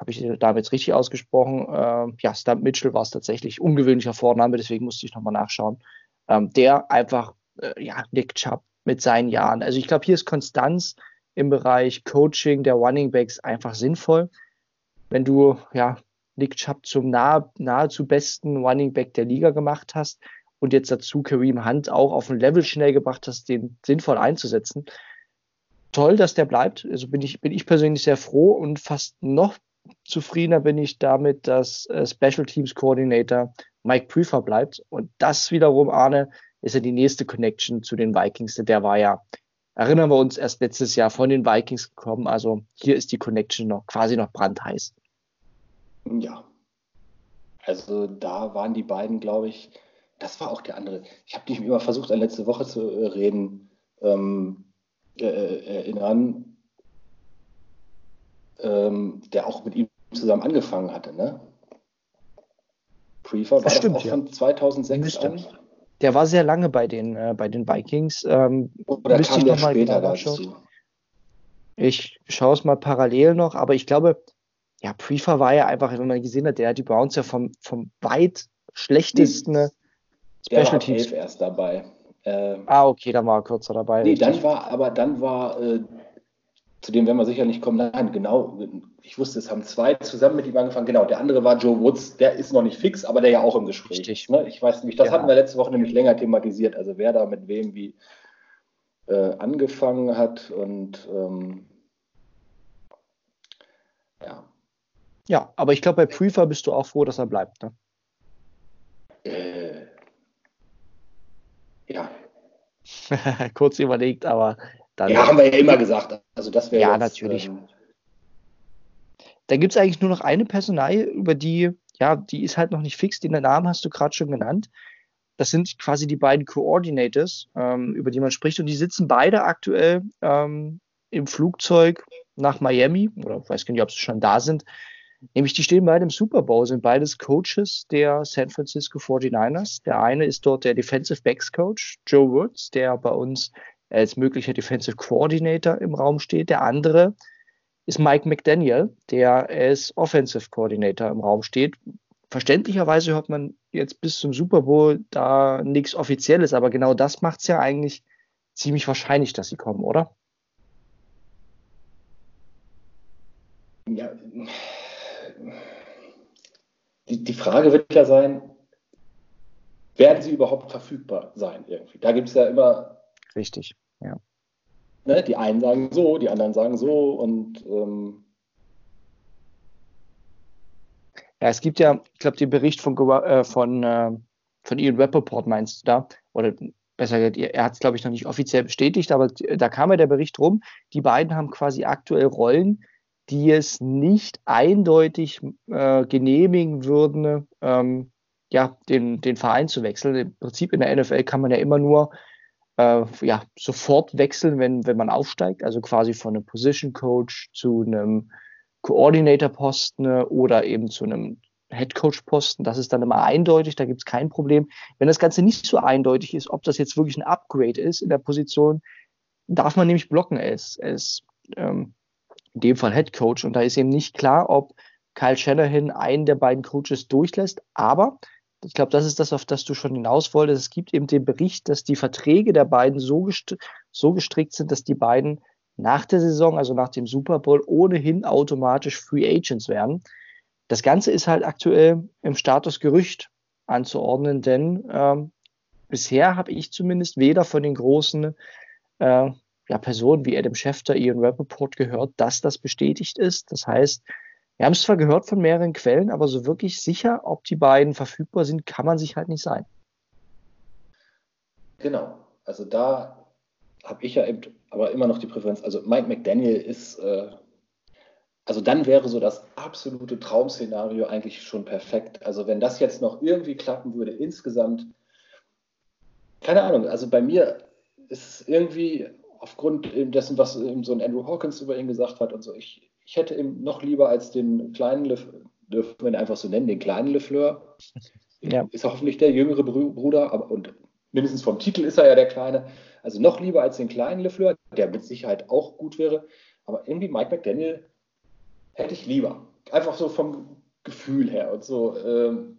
Speaker 2: Äh, Habe ich damit richtig ausgesprochen? Äh, ja, Stump Mitchell war es tatsächlich ungewöhnlicher Vorname, deswegen musste ich nochmal nachschauen. Ähm, der einfach, äh, ja, Nick Chubb mit seinen Jahren. Also ich glaube, hier ist Konstanz im Bereich Coaching der Running Backs einfach sinnvoll. Wenn du ja Nick Chubb zum nah, nahezu besten Running Back der Liga gemacht hast und jetzt dazu Kareem Hunt auch auf ein Level schnell gebracht hast, den sinnvoll einzusetzen, toll, dass der bleibt. Also bin ich, bin ich persönlich sehr froh und fast noch zufriedener bin ich damit, dass äh, Special Teams Coordinator Mike Prüfer bleibt. Und das wiederum, Arne, ist ja die nächste Connection zu den Vikings. Der war ja, erinnern wir uns, erst letztes Jahr von den Vikings gekommen. Also hier ist die Connection noch quasi noch brandheiß.
Speaker 3: Ja. Also da waren die beiden, glaube ich, das war auch der andere. Ich habe dich immer versucht, an letzte Woche zu äh, reden, ähm, äh, äh, erinnern, ähm, der auch mit ihm zusammen angefangen hatte, ne?
Speaker 2: Prefer war das stimmt, auch ja. von 2006 an. Der war sehr lange bei den, äh, bei den Vikings. Ähm,
Speaker 3: Oder kam ich noch mal später
Speaker 2: dazu? Ich schaue es mal parallel noch, aber ich glaube, ja, Prefer war ja einfach, wenn man gesehen hat, der hat die Browns ja vom, vom weit schlechtesten nee,
Speaker 3: Special Teams. erst dabei.
Speaker 2: Ähm, ah, okay, dann war er kürzer dabei.
Speaker 3: Nee, richtig. dann war, aber dann war, äh, zu dem werden wir sicherlich kommen, nein, genau, ich wusste, es haben zwei zusammen mit ihm angefangen, genau, der andere war Joe Woods, der ist noch nicht fix, aber der ja auch im Gespräch. Richtig. Ne? Ich weiß nicht, das ja. hatten wir letzte Woche nämlich länger thematisiert, also wer da mit wem wie äh, angefangen hat und ähm,
Speaker 2: ja. Ja, aber ich glaube, bei Prüfer bist du auch froh, dass er bleibt, ne?
Speaker 3: Äh, ja.
Speaker 2: Kurz überlegt, aber
Speaker 3: dann. Ja, haben wir ja immer gesagt. Also das wäre.
Speaker 2: Ja, jetzt, natürlich. Ähm, da gibt es eigentlich nur noch eine Personalie, über die, ja, die ist halt noch nicht fix. Den Namen hast du gerade schon genannt. Das sind quasi die beiden Coordinators, ähm, über die man spricht. Und die sitzen beide aktuell ähm, im Flugzeug nach Miami. Oder ich weiß gar nicht, ob sie schon da sind. Nämlich die stehen beide im Super Bowl, sind beides Coaches der San Francisco 49ers. Der eine ist dort der Defensive Backs Coach, Joe Woods, der bei uns als möglicher Defensive Coordinator im Raum steht. Der andere ist Mike McDaniel, der als Offensive Coordinator im Raum steht. Verständlicherweise hört man jetzt bis zum Super Bowl da nichts Offizielles, aber genau das macht es ja eigentlich ziemlich wahrscheinlich, dass sie kommen, oder?
Speaker 3: Ja, die, Frage wird ja sein, werden sie überhaupt verfügbar sein irgendwie? Da gibt es ja immer.
Speaker 2: Richtig, ja.
Speaker 3: Ne, die einen sagen so, die anderen sagen so und. Ähm,
Speaker 2: ja, es gibt ja, ich glaube, den Bericht von, äh, von, äh, von Ian Rappaport meinst du da? Oder besser gesagt, er hat es, glaube ich, noch nicht offiziell bestätigt, aber da kam ja der Bericht rum, die beiden haben quasi aktuell Rollen, die es nicht eindeutig äh, genehmigen würden, ähm, ja, den, den Verein zu wechseln. Im Prinzip in der NFL kann man ja immer nur äh, ja, sofort wechseln, wenn, wenn man aufsteigt, also quasi von einem Position Coach zu einem Coordinator-Posten oder eben zu einem Head Coach-Posten. Das ist dann immer eindeutig, da gibt es kein Problem. Wenn das Ganze nicht so eindeutig ist, ob das jetzt wirklich ein Upgrade ist in der Position, darf man nämlich blocken als, als ähm, in dem Fall Head Coach. Und da ist eben nicht klar, ob Kyle Shanahan einen der beiden Coaches durchlässt. Aber ich glaube, das ist das, auf das du schon hinaus wolltest. Es gibt eben den Bericht, dass die Verträge der beiden so, gest so gestrickt sind, dass die beiden nach der Saison, also nach dem Super Bowl, ohnehin automatisch Free Agents werden. Das Ganze ist halt aktuell im Status Gerücht anzuordnen, denn ähm, bisher habe ich zumindest weder von den großen äh, ja, Personen wie Adam Schefter, Ian Rappaport gehört, dass das bestätigt ist. Das heißt, wir haben es zwar gehört von mehreren Quellen, aber so wirklich sicher, ob die beiden verfügbar sind, kann man sich halt nicht sein.
Speaker 3: Genau. Also da habe ich ja eben, aber immer noch die Präferenz. Also Mike McDaniel ist, äh, also dann wäre so das absolute Traum-Szenario eigentlich schon perfekt. Also wenn das jetzt noch irgendwie klappen würde, insgesamt, keine Ahnung, also bei mir ist irgendwie aufgrund dessen, was so ein Andrew Hawkins über ihn gesagt hat und so, ich, ich hätte ihm noch lieber als den kleinen, Le dürfen wir ihn einfach so nennen, den kleinen Lefleur. Ja. Ist hoffentlich der jüngere Bruder, aber und mindestens vom Titel ist er ja der Kleine. Also noch lieber als den kleinen Lefleur, der mit Sicherheit auch gut wäre. Aber irgendwie Mike McDaniel hätte ich lieber. Einfach so vom Gefühl her und so. Ähm,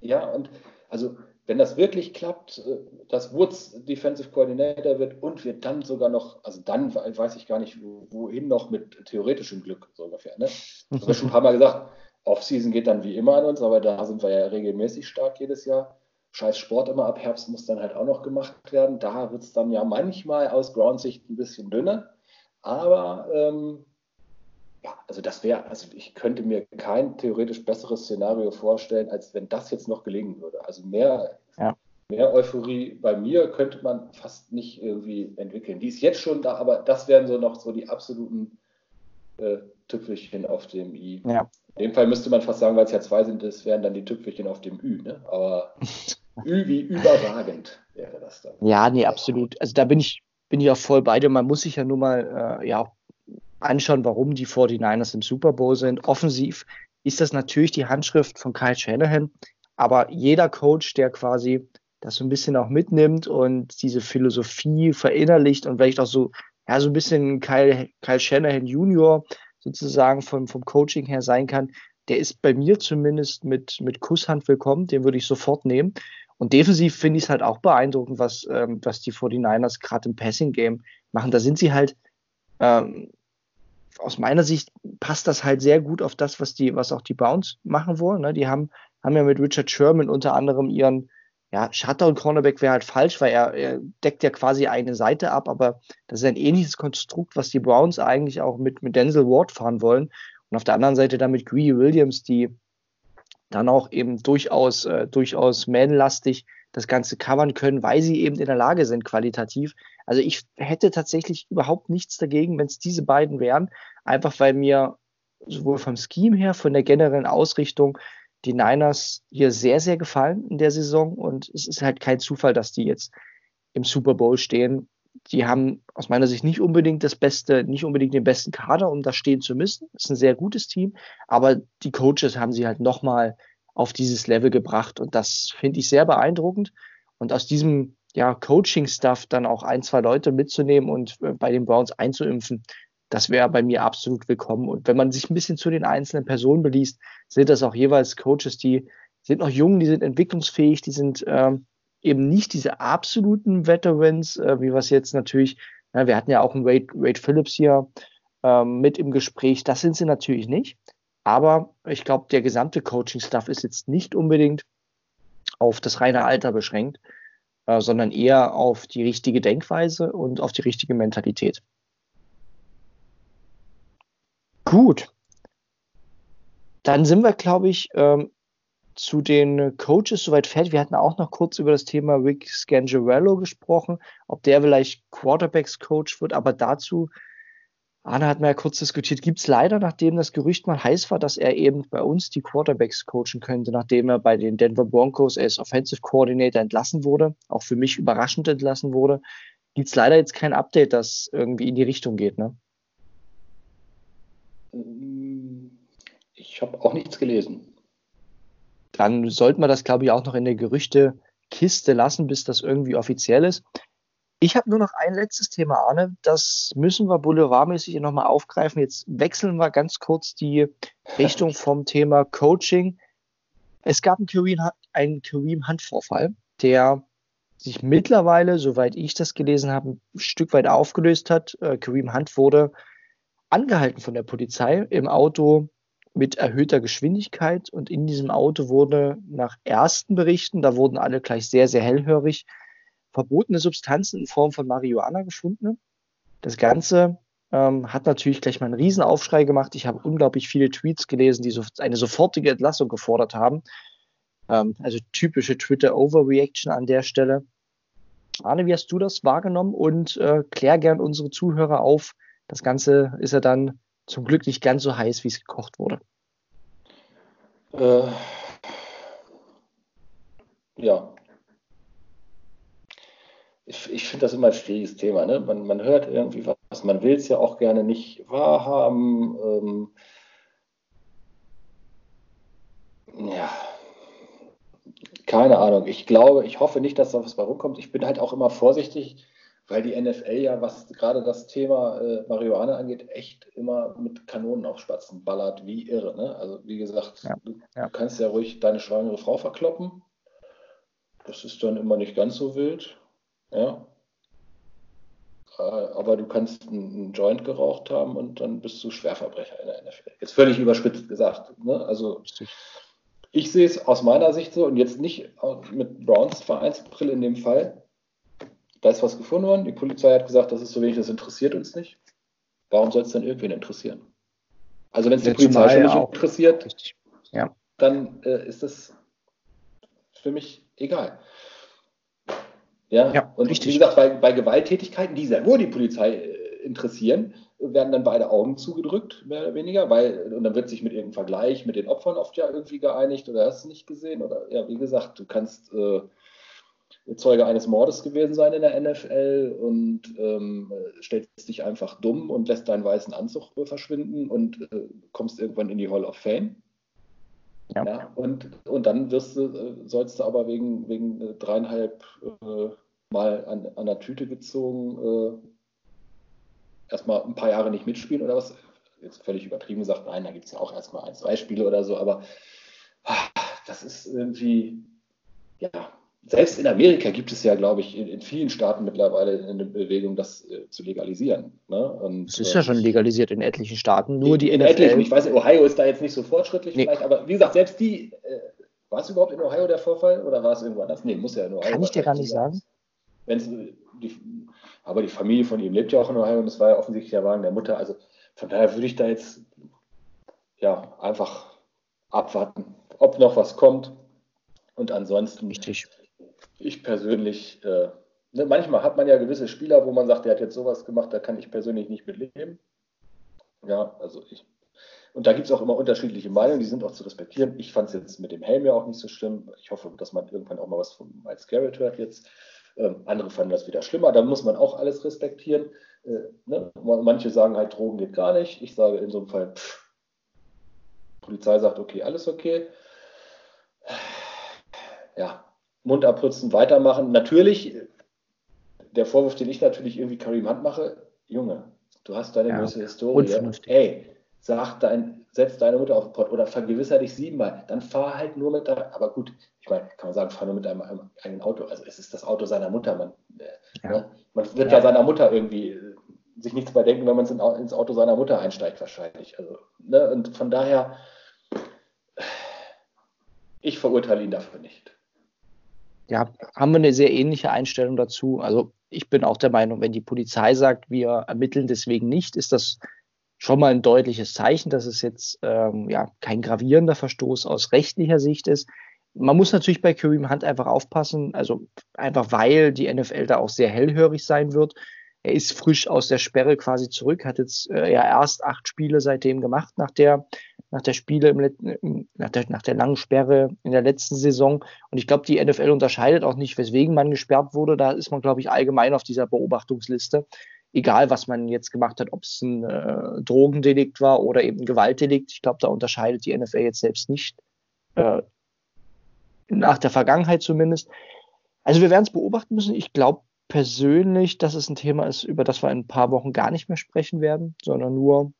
Speaker 3: ja, und also wenn das wirklich klappt, äh, dass Woods Defensive Coordinator wird und wir dann sogar noch, also dann weiß ich gar nicht, wohin noch mit theoretischem Glück, so ungefähr. Ne? Das haben wir schon ein paar Mal gesagt. Offseason geht dann wie immer an uns, aber da sind wir ja regelmäßig stark jedes Jahr. Scheiß Sport immer ab Herbst muss dann halt auch noch gemacht werden. Da wird es dann ja manchmal aus Ground-Sicht ein bisschen dünner. Aber ähm, ja, also das wäre, also ich könnte mir kein theoretisch besseres Szenario vorstellen, als wenn das jetzt noch gelingen würde. Also mehr, ja. mehr Euphorie bei mir könnte man fast nicht irgendwie entwickeln. Die ist jetzt schon da, aber das wären so noch so die absoluten äh, Tüpfelchen auf dem I. Ja. In dem Fall müsste man fast sagen, weil es ja zwei sind, das wären dann die Tüpfelchen auf dem Ü, ne? Aber Ü wie überragend wäre das dann.
Speaker 2: Ja, nee, absolut. Also da bin ich, bin ich auch voll bei dir. Man muss sich ja nur mal äh, ja auch anschauen, warum die 49ers im Super Bowl sind. Offensiv ist das natürlich die Handschrift von Kyle Shanahan, aber jeder Coach, der quasi das so ein bisschen auch mitnimmt und diese Philosophie verinnerlicht und vielleicht auch so, ja, so ein bisschen Kyle, Kyle Shanahan Junior sozusagen vom, vom Coaching her sein kann, der ist bei mir zumindest mit, mit Kusshand willkommen, den würde ich sofort nehmen. Und defensiv finde ich es halt auch beeindruckend, was, ähm, was die 49ers gerade im Passing-Game machen. Da sind sie halt ähm, aus meiner Sicht passt das halt sehr gut auf das, was die, was auch die Browns machen wollen. Ne? Die haben, haben ja mit Richard Sherman unter anderem ihren, ja, Shutter und Cornerback wäre halt falsch, weil er, er, deckt ja quasi eine Seite ab, aber das ist ein ähnliches Konstrukt, was die Browns eigentlich auch mit, mit Denzel Ward fahren wollen. Und auf der anderen Seite dann mit Greedy Williams, die dann auch eben durchaus, äh, durchaus man-lastig das Ganze covern können, weil sie eben in der Lage sind, qualitativ. Also ich hätte tatsächlich überhaupt nichts dagegen, wenn es diese beiden wären, einfach weil mir sowohl vom Scheme her, von der generellen Ausrichtung die Niners hier sehr, sehr gefallen in der Saison und es ist halt kein Zufall, dass die jetzt im Super Bowl stehen. Die haben aus meiner Sicht nicht unbedingt das Beste, nicht unbedingt den besten Kader, um da stehen zu müssen. Das ist ein sehr gutes Team, aber die Coaches haben sie halt nochmal auf dieses Level gebracht. Und das finde ich sehr beeindruckend. Und aus diesem ja, Coaching-Stuff dann auch ein, zwei Leute mitzunehmen und äh, bei den Browns einzuimpfen, das wäre bei mir absolut willkommen. Und wenn man sich ein bisschen zu den einzelnen Personen beliest, sind das auch jeweils Coaches, die sind noch jung, die sind entwicklungsfähig, die sind ähm, eben nicht diese absoluten Veterans, äh, wie was jetzt natürlich, ja, wir hatten ja auch einen Wade, Wade Phillips hier ähm, mit im Gespräch, das sind sie natürlich nicht. Aber ich glaube, der gesamte Coaching-Stuff ist jetzt nicht unbedingt auf das reine Alter beschränkt, äh, sondern eher auf die richtige Denkweise und auf die richtige Mentalität. Gut. Dann sind wir, glaube ich, ähm, zu den Coaches soweit fertig. Wir hatten auch noch kurz über das Thema Rick Scangarello gesprochen, ob der vielleicht Quarterbacks-Coach wird, aber dazu Arne hat mir ja kurz diskutiert, gibt es leider, nachdem das Gerücht mal heiß war, dass er eben bei uns die Quarterbacks coachen könnte, nachdem er bei den Denver Broncos als Offensive Coordinator entlassen wurde, auch für mich überraschend entlassen wurde, gibt es leider jetzt kein Update, das irgendwie in die Richtung geht, ne?
Speaker 3: Ich habe auch nichts gelesen.
Speaker 2: Dann sollte man das, glaube ich, auch noch in der Gerüchtekiste lassen, bis das irgendwie offiziell ist. Ich habe nur noch ein letztes Thema, Arne. Das müssen wir boulevardmäßig nochmal aufgreifen. Jetzt wechseln wir ganz kurz die Richtung vom Thema Coaching. Es gab einen Kareem, Kareem Hunt-Vorfall, der sich mittlerweile, soweit ich das gelesen habe, ein Stück weit aufgelöst hat. Äh, Kareem Hunt wurde angehalten von der Polizei im Auto mit erhöhter Geschwindigkeit und in diesem Auto wurde nach ersten Berichten, da wurden alle gleich sehr, sehr hellhörig, verbotene Substanzen in Form von Marihuana gefunden. Das Ganze ähm, hat natürlich gleich mal einen Riesenaufschrei gemacht. Ich habe unglaublich viele Tweets gelesen, die so eine sofortige Entlassung gefordert haben. Ähm, also typische Twitter-Overreaction an der Stelle. Arne, wie hast du das wahrgenommen? Und äh, klär gern unsere Zuhörer auf. Das Ganze ist ja dann zum Glück nicht ganz so heiß, wie es gekocht wurde.
Speaker 3: Äh, ja, ich, ich finde das immer ein schwieriges Thema. Ne? Man, man hört irgendwie was, man will es ja auch gerne nicht wahrhaben. Ähm, ja, keine Ahnung. Ich glaube, ich hoffe nicht, dass da was bei rumkommt. Ich bin halt auch immer vorsichtig, weil die NFL ja, was gerade das Thema äh, Marihuana angeht, echt immer mit Kanonen auf Spatzen ballert, wie irre. Ne? Also wie gesagt, ja, du, ja. du kannst ja ruhig deine schwangere Frau verkloppen. Das ist dann immer nicht ganz so wild. Ja. Äh, aber du kannst einen Joint geraucht haben und dann bist du Schwerverbrecher in der NFL. Jetzt völlig überspitzt gesagt. Ne? Also ich sehe es aus meiner Sicht so und jetzt nicht mit Browns Vereinsbrille in dem Fall. Da ist was gefunden worden. Die Polizei hat gesagt, das ist so wenig, das interessiert uns nicht. warum soll es dann irgendwen interessieren? Also wenn es die Polizei schon nicht auch. interessiert, ja. dann äh, ist das für mich egal. Ja, ja und richtig. wie gesagt, bei, bei Gewalttätigkeiten, die sehr wohl die Polizei äh, interessieren, werden dann beide Augen zugedrückt, mehr oder weniger, weil, und dann wird sich mit irgendeinem Vergleich mit den Opfern oft ja irgendwie geeinigt oder hast du nicht gesehen? Oder ja, wie gesagt, du kannst äh, Zeuge eines Mordes gewesen sein in der NFL und ähm, stellst dich einfach dumm und lässt deinen weißen Anzug verschwinden und äh, kommst irgendwann in die Hall of Fame. Ja. ja. und, und dann wirst du, äh, sollst du aber wegen, wegen äh, dreieinhalb äh, Mal an, an der Tüte gezogen äh, erstmal ein paar Jahre nicht mitspielen oder was. Jetzt völlig übertrieben gesagt, nein, da gibt es ja auch erstmal ein, zwei Spiele oder so, aber ach, das ist irgendwie, ja, selbst in Amerika gibt es ja, glaube ich, in, in, vielen Staaten mittlerweile eine Bewegung, das äh, zu legalisieren. Ne?
Speaker 2: es ist ja schon legalisiert in etlichen Staaten, nur die
Speaker 3: in NFL. Etlichen, ich weiß, Ohio ist da jetzt nicht so fortschrittlich nee. vielleicht, aber wie gesagt, selbst die, äh, war es überhaupt in Ohio der Vorfall oder war es irgendwo anders? Nee, muss ja in Ohio
Speaker 2: Kann ich dir gar nicht sagen.
Speaker 3: Wenn's, die, aber die Familie von ihm lebt ja auch in Ohio und es war ja offensichtlich der Wagen der Mutter. Also von daher würde ich da jetzt ja einfach abwarten, ob noch was kommt. Und ansonsten
Speaker 2: Richtig
Speaker 3: ich persönlich, äh, ne, manchmal hat man ja gewisse Spieler, wo man sagt, der hat jetzt sowas gemacht, da kann ich persönlich nicht mitleben. Ja, also ich. Und da gibt es auch immer unterschiedliche Meinungen, die sind auch zu respektieren. Ich fand es jetzt mit dem Helm ja auch nicht so schlimm. Ich hoffe, dass man irgendwann auch mal was von Miles Garrett hört jetzt. Ähm, andere fanden das wieder schlimmer. Da muss man auch alles respektieren. Äh, ne? Manche sagen halt, Drogen geht gar nicht. Ich sage in so einem Fall, pff, Polizei sagt, okay, alles okay. Ja, Mund abputzen, weitermachen. Natürlich, der Vorwurf, den ich natürlich irgendwie Karim Hunt mache, Junge, du hast deine ja, große Historie. Ey, sag dein, setz deine Mutter auf den Pott oder vergewisser dich siebenmal. Dann fahr halt nur mit deinem, aber gut, ich meine, kann man sagen, fahr nur mit einem, einem eigenen Auto. Also es ist das Auto seiner Mutter. Man, äh, ja. ne? man wird ja. ja. seiner Mutter irgendwie äh, sich nichts bei denken, wenn man in, ins Auto seiner Mutter einsteigt, wahrscheinlich. Also, ne? Und von daher, ich verurteile ihn dafür nicht
Speaker 2: ja, haben wir eine sehr ähnliche Einstellung dazu. Also ich bin auch der Meinung, wenn die Polizei sagt, wir ermitteln deswegen nicht, ist das schon mal ein deutliches Zeichen, dass es jetzt ähm, ja kein gravierender Verstoß aus rechtlicher Sicht ist. Man muss natürlich bei Kareem Hunt einfach aufpassen, also einfach weil die NFL da auch sehr hellhörig sein wird. Er ist frisch aus der Sperre quasi zurück, hat jetzt äh, ja erst acht Spiele seitdem gemacht nach der nach der Spiele im, nach, der, nach der langen Sperre in der letzten Saison. Und ich glaube, die NFL unterscheidet auch nicht, weswegen man gesperrt wurde. Da ist man, glaube ich, allgemein auf dieser Beobachtungsliste. Egal, was man jetzt gemacht hat, ob es ein äh, Drogendelikt war oder eben ein Gewaltdelikt. Ich glaube, da unterscheidet die NFL jetzt selbst nicht. Äh, nach der Vergangenheit zumindest. Also wir werden es beobachten müssen. Ich glaube persönlich, dass es ein Thema ist, über das wir in ein paar Wochen gar nicht mehr sprechen werden, sondern nur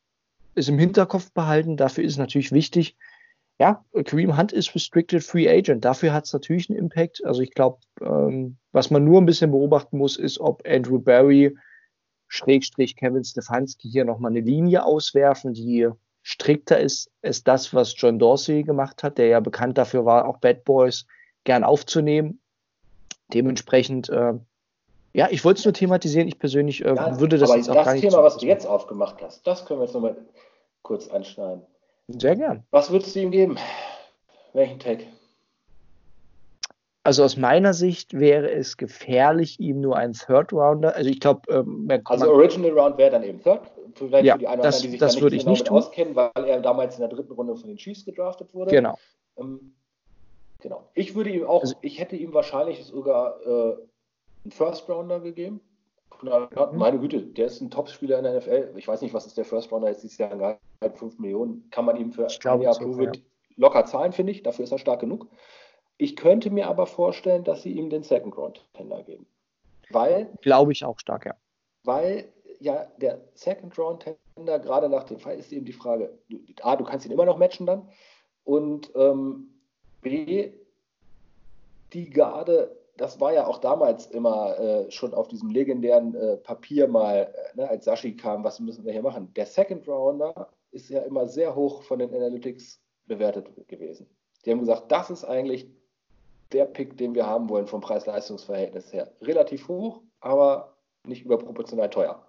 Speaker 2: es im Hinterkopf behalten. Dafür ist es natürlich wichtig. Ja, Kareem Hunt ist Restricted Free Agent. Dafür hat es natürlich einen Impact. Also ich glaube, ähm, was man nur ein bisschen beobachten muss, ist, ob Andrew Barry, Schrägstrich Kevin Stefanski hier nochmal eine Linie auswerfen, die strikter ist, als das, was John Dorsey gemacht hat, der ja bekannt dafür war, auch Bad Boys gern aufzunehmen. Dementsprechend äh, ja, ich wollte es nur thematisieren. Ich persönlich äh, ja, würde das jetzt auch
Speaker 3: das
Speaker 2: gar nicht.
Speaker 3: Das Thema, was du jetzt aufgemacht hast, das können wir jetzt nochmal kurz anschneiden.
Speaker 2: Sehr gern.
Speaker 3: Was würdest du ihm geben? Welchen Tag?
Speaker 2: Also aus meiner Sicht wäre es gefährlich, ihm nur einen Third Rounder. Also ich glaube, ähm,
Speaker 3: also Original Round wäre dann eben Third.
Speaker 2: Vielleicht ja, für die einen das, die sich das da würde ich genau nicht tun.
Speaker 3: auskennen, weil er damals in der dritten Runde von den Chiefs gedraftet wurde.
Speaker 2: Genau.
Speaker 3: Ähm, genau. Ich würde ihm auch, also, ich hätte ihm wahrscheinlich sogar äh, einen First Rounder gegeben. Mhm. Meine Güte, der ist ein Top-Spieler in der NFL. Ich weiß nicht, was ist der First Rounder jetzt dieses Jahr ein Gehalt, 5 Millionen. Kann man ihm für ein Jahr so, ja. locker zahlen, finde ich. Dafür ist er stark genug. Ich könnte mir aber vorstellen, dass sie ihm den Second Round Tender geben. Weil.
Speaker 2: Glaube ich auch stark, ja.
Speaker 3: Weil ja der Second Round Tender, gerade nach dem Fall, ist eben die Frage: A, du kannst ihn immer noch matchen dann. Und ähm, B, die Garde das war ja auch damals immer äh, schon auf diesem legendären äh, Papier mal, äh, ne, als Sashi kam, was müssen wir hier machen? Der Second Rounder ist ja immer sehr hoch von den Analytics bewertet gewesen. Die haben gesagt, das ist eigentlich der Pick, den wir haben wollen vom Preis-Leistungs-Verhältnis her. Relativ hoch, aber nicht überproportional teuer.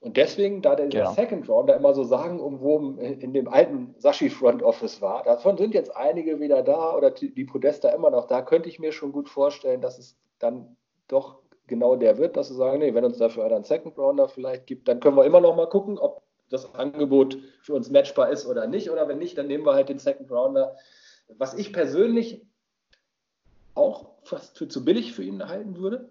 Speaker 3: Und deswegen, da der genau. Second Rounder immer so sagen umwoben in dem alten Sashi Front Office war, davon sind jetzt einige wieder da oder die Podesta immer noch da, könnte ich mir schon gut vorstellen, dass es dann doch genau der wird, dass sie sagen, nee, wenn uns dafür einer einen Second Rounder vielleicht gibt, dann können wir immer noch mal gucken, ob das Angebot für uns matchbar ist oder nicht. Oder wenn nicht, dann nehmen wir halt den Second Rounder. Was ich persönlich auch fast für zu billig für ihn halten würde.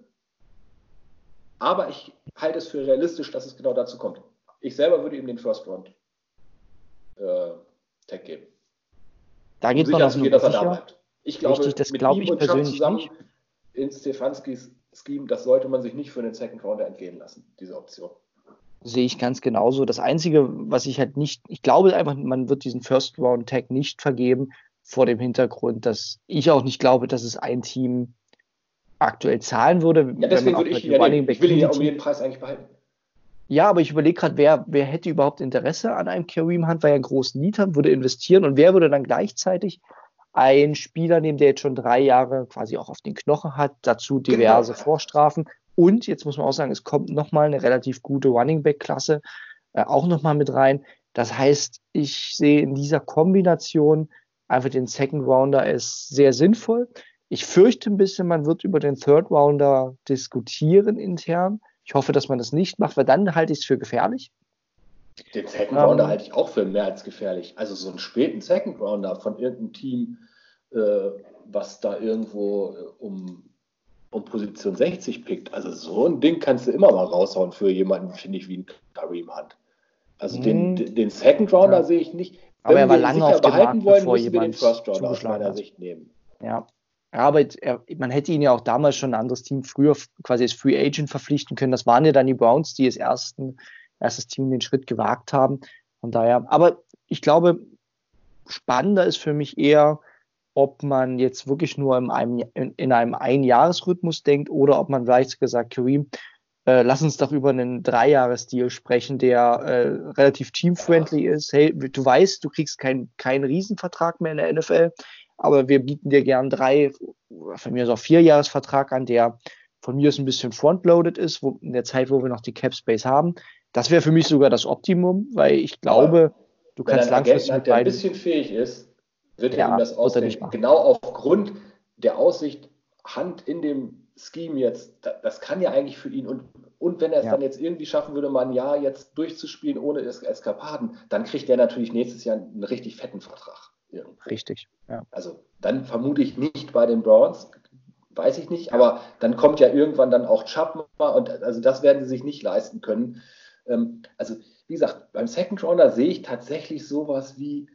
Speaker 3: Aber ich halte es für realistisch, dass es genau dazu kommt. Ich selber würde ihm den First Round äh, Tag geben.
Speaker 2: Da geht um man
Speaker 3: davon dass er da bleibt.
Speaker 2: Ich glaube, Richtig, das mit glaube ich persönlich zusammen nicht.
Speaker 3: in Stefanskis Scheme, das sollte man sich nicht für den Second Rounder entgehen lassen, diese Option.
Speaker 2: Sehe ich ganz genauso. Das Einzige, was ich halt nicht, ich glaube einfach, man wird diesen First Round Tag nicht vergeben, vor dem Hintergrund, dass ich auch nicht glaube, dass es ein Team aktuell zahlen würde.
Speaker 3: Ja, deswegen würde ich, ja nehmen. ich will ihn ja um jeden Preis eigentlich behalten.
Speaker 2: Ja, aber ich überlege gerade, wer, wer hätte überhaupt Interesse an einem Kareem Hunt, weil er einen großen Need hat, würde investieren und wer würde dann gleichzeitig einen Spieler nehmen, der jetzt schon drei Jahre quasi auch auf den Knochen hat, dazu genau. diverse genau. Vorstrafen und jetzt muss man auch sagen, es kommt nochmal eine relativ gute Running Back Klasse äh, auch nochmal mit rein. Das heißt, ich sehe in dieser Kombination einfach den Second Rounder ist sehr sinnvoll. Ich fürchte ein bisschen, man wird über den Third Rounder diskutieren intern. Ich hoffe, dass man das nicht macht, weil dann halte ich es für gefährlich.
Speaker 3: Den Second Rounder ähm, halte ich auch für mehr als gefährlich. Also so einen späten Second Rounder von irgendeinem Team, äh, was da irgendwo äh, um, um Position 60 pickt. Also so ein Ding kannst du immer mal raushauen für jemanden, finde ich, wie ein Kareem Hunt. Also den, mhm. den Second Rounder ja. sehe ich nicht.
Speaker 2: Aber er war lange auf dem Markt,
Speaker 3: wollen, bevor jemand den First Rounder aus meiner Sicht nehmen.
Speaker 2: Ja. Aber er, man hätte ihn ja auch damals schon ein anderes Team früher quasi als Free Agent verpflichten können. Das waren ja dann die Browns, die als ersten, erstes Team den Schritt gewagt haben. Von daher, aber ich glaube, spannender ist für mich eher, ob man jetzt wirklich nur in einem, in, in einem Einjahresrhythmus denkt oder ob man vielleicht gesagt, Kareem, äh, lass uns doch über einen Dreijahres-Deal sprechen, der äh, relativ team-friendly ist. Hey, du weißt, du kriegst keinen kein Riesenvertrag mehr in der NFL, aber wir bieten dir gern drei, von mir aus auch vier Jahresvertrag an, der von mir aus ein bisschen frontloaded ist, wo, in der Zeit, wo wir noch die Cap Space haben. Das wäre für mich sogar das Optimum, weil ich glaube, aber du kannst langfristig
Speaker 3: mit beiden. ein bisschen fähig ist, wird er ja, ihm das ausdenken. Genau aufgrund der Aussicht, Hand in dem Scheme jetzt, das kann ja eigentlich für ihn und, und wenn er es ja. dann jetzt irgendwie schaffen würde, mal ein Jahr jetzt durchzuspielen ohne Eskapaden, dann kriegt er natürlich nächstes Jahr einen richtig fetten Vertrag.
Speaker 2: Richtig,
Speaker 3: ja. Also dann vermute ich nicht bei den Browns, weiß ich nicht, aber dann kommt ja irgendwann dann auch Chapman und also das werden sie sich nicht leisten können. Ähm, also wie gesagt, beim Second Rounder sehe ich tatsächlich sowas wie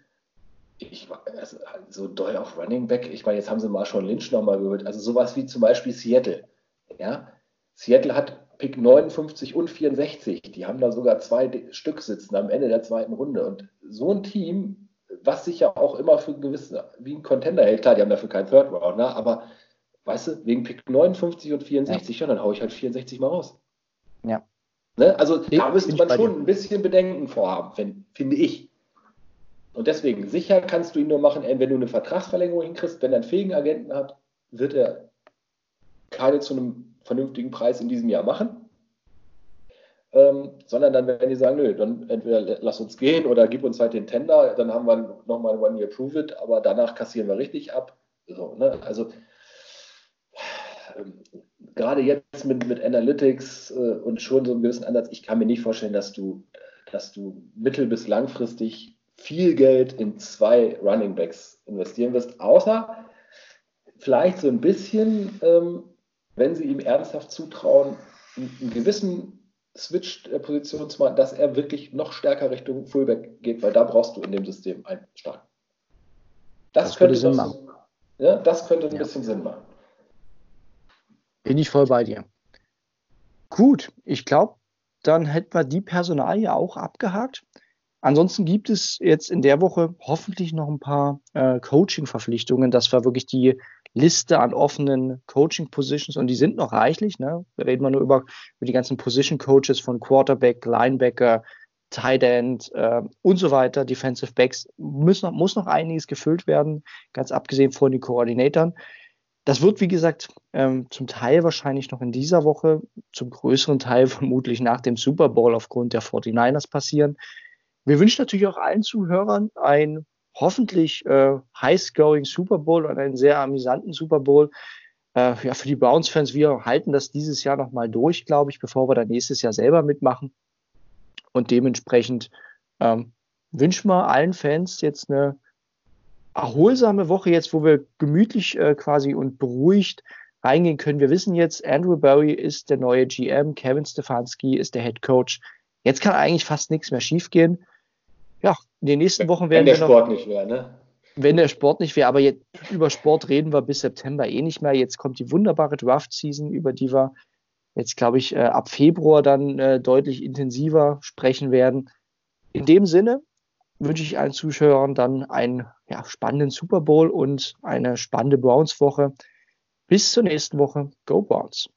Speaker 3: ich, also, so doll auf Running Back, ich meine, jetzt haben sie Marshall Lynch nochmal gehört, also sowas wie zum Beispiel Seattle. Ja, Seattle hat Pick 59 und 64, die haben da sogar zwei Stück sitzen am Ende der zweiten Runde und so ein Team, was sich ja auch immer für gewissen, wie ein Contender hält, klar, die haben dafür keinen Third Round, ne? aber weißt du, wegen Pick 59 und 64, ja, ja dann haue ich halt 64 mal raus.
Speaker 2: Ja.
Speaker 3: Ne? Also da müsste man schon ein bisschen Bedenken vorhaben, wenn, finde ich. Und deswegen, sicher kannst du ihn nur machen, wenn du eine Vertragsverlängerung hinkriegst. Wenn er einen fähigen Agenten hat, wird er keine zu einem vernünftigen Preis in diesem Jahr machen. Ähm, sondern dann, wenn die sagen, nö, dann entweder lass uns gehen oder gib uns halt den Tender, dann haben wir nochmal ein One-Year Prove-It, aber danach kassieren wir richtig ab. So, ne? Also ähm, gerade jetzt mit, mit Analytics äh, und schon so einem gewissen Ansatz, ich kann mir nicht vorstellen, dass du, dass du mittel- bis langfristig viel Geld in zwei Running Backs investieren wirst, außer vielleicht so ein bisschen, ähm, wenn sie ihm ernsthaft zutrauen, einen gewissen Switch-Position zu machen, dass er wirklich noch stärker Richtung Fullback geht, weil da brauchst du in dem System einen starken. Das, das könnte Sinn machen. Ja, das könnte ein ja. bisschen Sinn machen.
Speaker 2: Bin ich voll bei dir. Gut, ich glaube, dann hätten wir die Personalie auch abgehakt. Ansonsten gibt es jetzt in der Woche hoffentlich noch ein paar äh, Coaching-Verpflichtungen. Das war wirklich die Liste an offenen Coaching-Positions und die sind noch reichlich. Ne? Wir reden mal nur über, über die ganzen Position-Coaches von Quarterback, Linebacker, Tight End äh, und so weiter, Defensive Backs. Muss noch, muss noch einiges gefüllt werden, ganz abgesehen von den Koordinatoren. das wird, wie gesagt, ähm, zum Teil wahrscheinlich noch in dieser Woche, zum größeren Teil vermutlich nach dem Super Bowl aufgrund der 49ers passieren. Wir wünschen natürlich auch allen Zuhörern ein hoffentlich äh, high-scoring Super Bowl und einen sehr amüsanten Super Bowl. Äh, ja, für die Browns-Fans, wir halten das dieses Jahr nochmal durch, glaube ich, bevor wir dann nächstes Jahr selber mitmachen. Und dementsprechend ähm, wünschen wir allen Fans jetzt eine erholsame Woche jetzt, wo wir gemütlich äh, quasi und beruhigt reingehen können. Wir wissen jetzt, Andrew Barry ist der neue GM, Kevin Stefanski ist der Head Coach. Jetzt kann eigentlich fast nichts mehr schiefgehen. Ja, in den nächsten Wochen werden
Speaker 3: wenn der wir noch, Sport nicht wäre, ne?
Speaker 2: Wenn der Sport nicht wäre, aber jetzt über Sport reden wir bis September eh nicht mehr. Jetzt kommt die wunderbare Draft-Season, über die wir jetzt, glaube ich, äh, ab Februar dann äh, deutlich intensiver sprechen werden. In dem Sinne, wünsche ich allen Zuschauern dann einen ja, spannenden Super Bowl und eine spannende Browns-Woche. Bis zur nächsten Woche. Go Browns!